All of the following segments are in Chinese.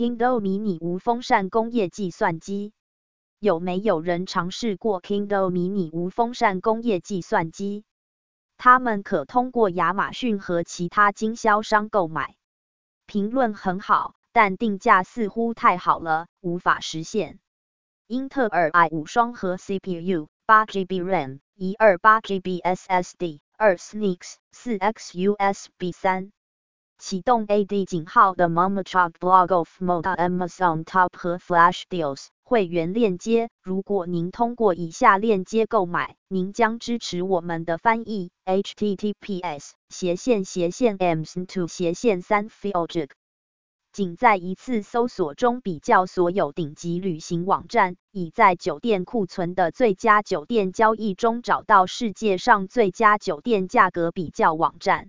Kindle 迷你无风扇工业计算机。有没有人尝试过 Kindle 迷你无风扇工业计算机？他们可通过亚马逊和其他经销商购买。评论很好，但定价似乎太好了，无法实现。英特尔 i5 双核 CPU，八 GB RAM，一二八 GB SSD，二 SNICS，四 X USB 三。启动 AD 井号的 Momachog Blog of Mode Amazon Top 和 Flash Deals 会员链接。如果您通过以下链接购买，您将支持我们的翻译。https 斜线斜线 ms2 斜线三 filjig。仅在一次搜索中比较所有顶级旅行网站，已在酒店库存的最佳酒店交易中找到世界上最佳酒店价格比较网站。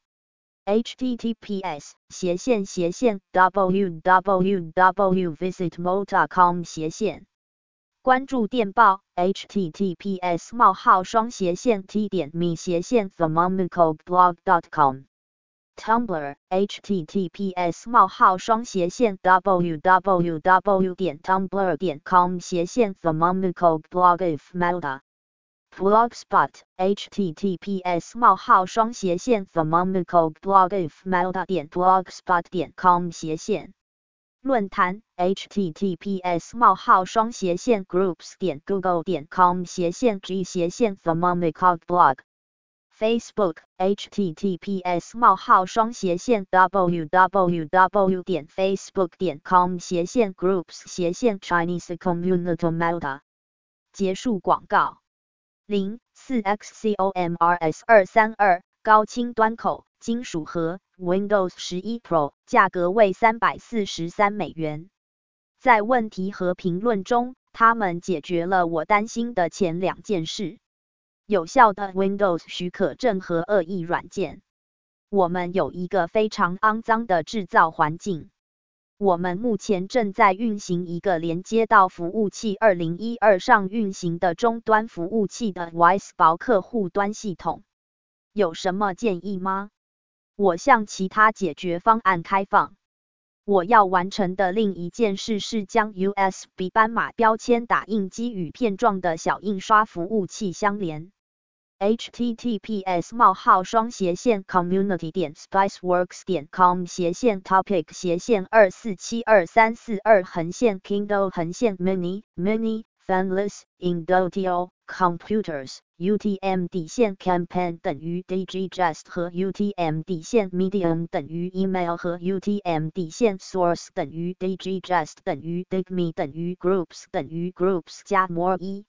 Https 斜线斜线 www.visitmo.com 斜线关注电报 https 冒号双斜线 t 点 me 斜线 thermomicoblog.com Tumblr https 冒号双斜线 www 点 tumblr 点 com 斜线 thermomicoblog if melda Blogspot https: 冒号双斜线 the m o m i c o blog if melda 点 blogspot 点 com 斜线论坛 https: 冒号双斜线 groups 点 google 点 com 斜线 g 斜线 the m o m i c o blog Facebook https: 冒号双斜线 www 点 facebook 点 com 斜线 groups 斜线 Chinese Community Malta 结束广告。零四 XCOMRS 二三二高清端口金属盒 Windows 十一 Pro 价格为三百四十三美元。在问题和评论中，他们解决了我担心的前两件事：有效的 Windows 许可证和恶意软件。我们有一个非常肮脏的制造环境。我们目前正在运行一个连接到服务器2012上运行的终端服务器的 Wise 薄客户端系统。有什么建议吗？我向其他解决方案开放。我要完成的另一件事是将 USB 斑马标签打印机与片状的小印刷服务器相连。Https: 冒号双斜线 community 点 spiceworks 点 com 斜线 topic 斜线二四七二三四二横线 Kindle 横线 mini mini fanless indotio computers UTM 底线 campaign 等于 digest 和 UTM 底线 medium 等于 email 和 UTM 底线 source 等于 digest 等于 digme 等于 groups 等于 groups 加 more 一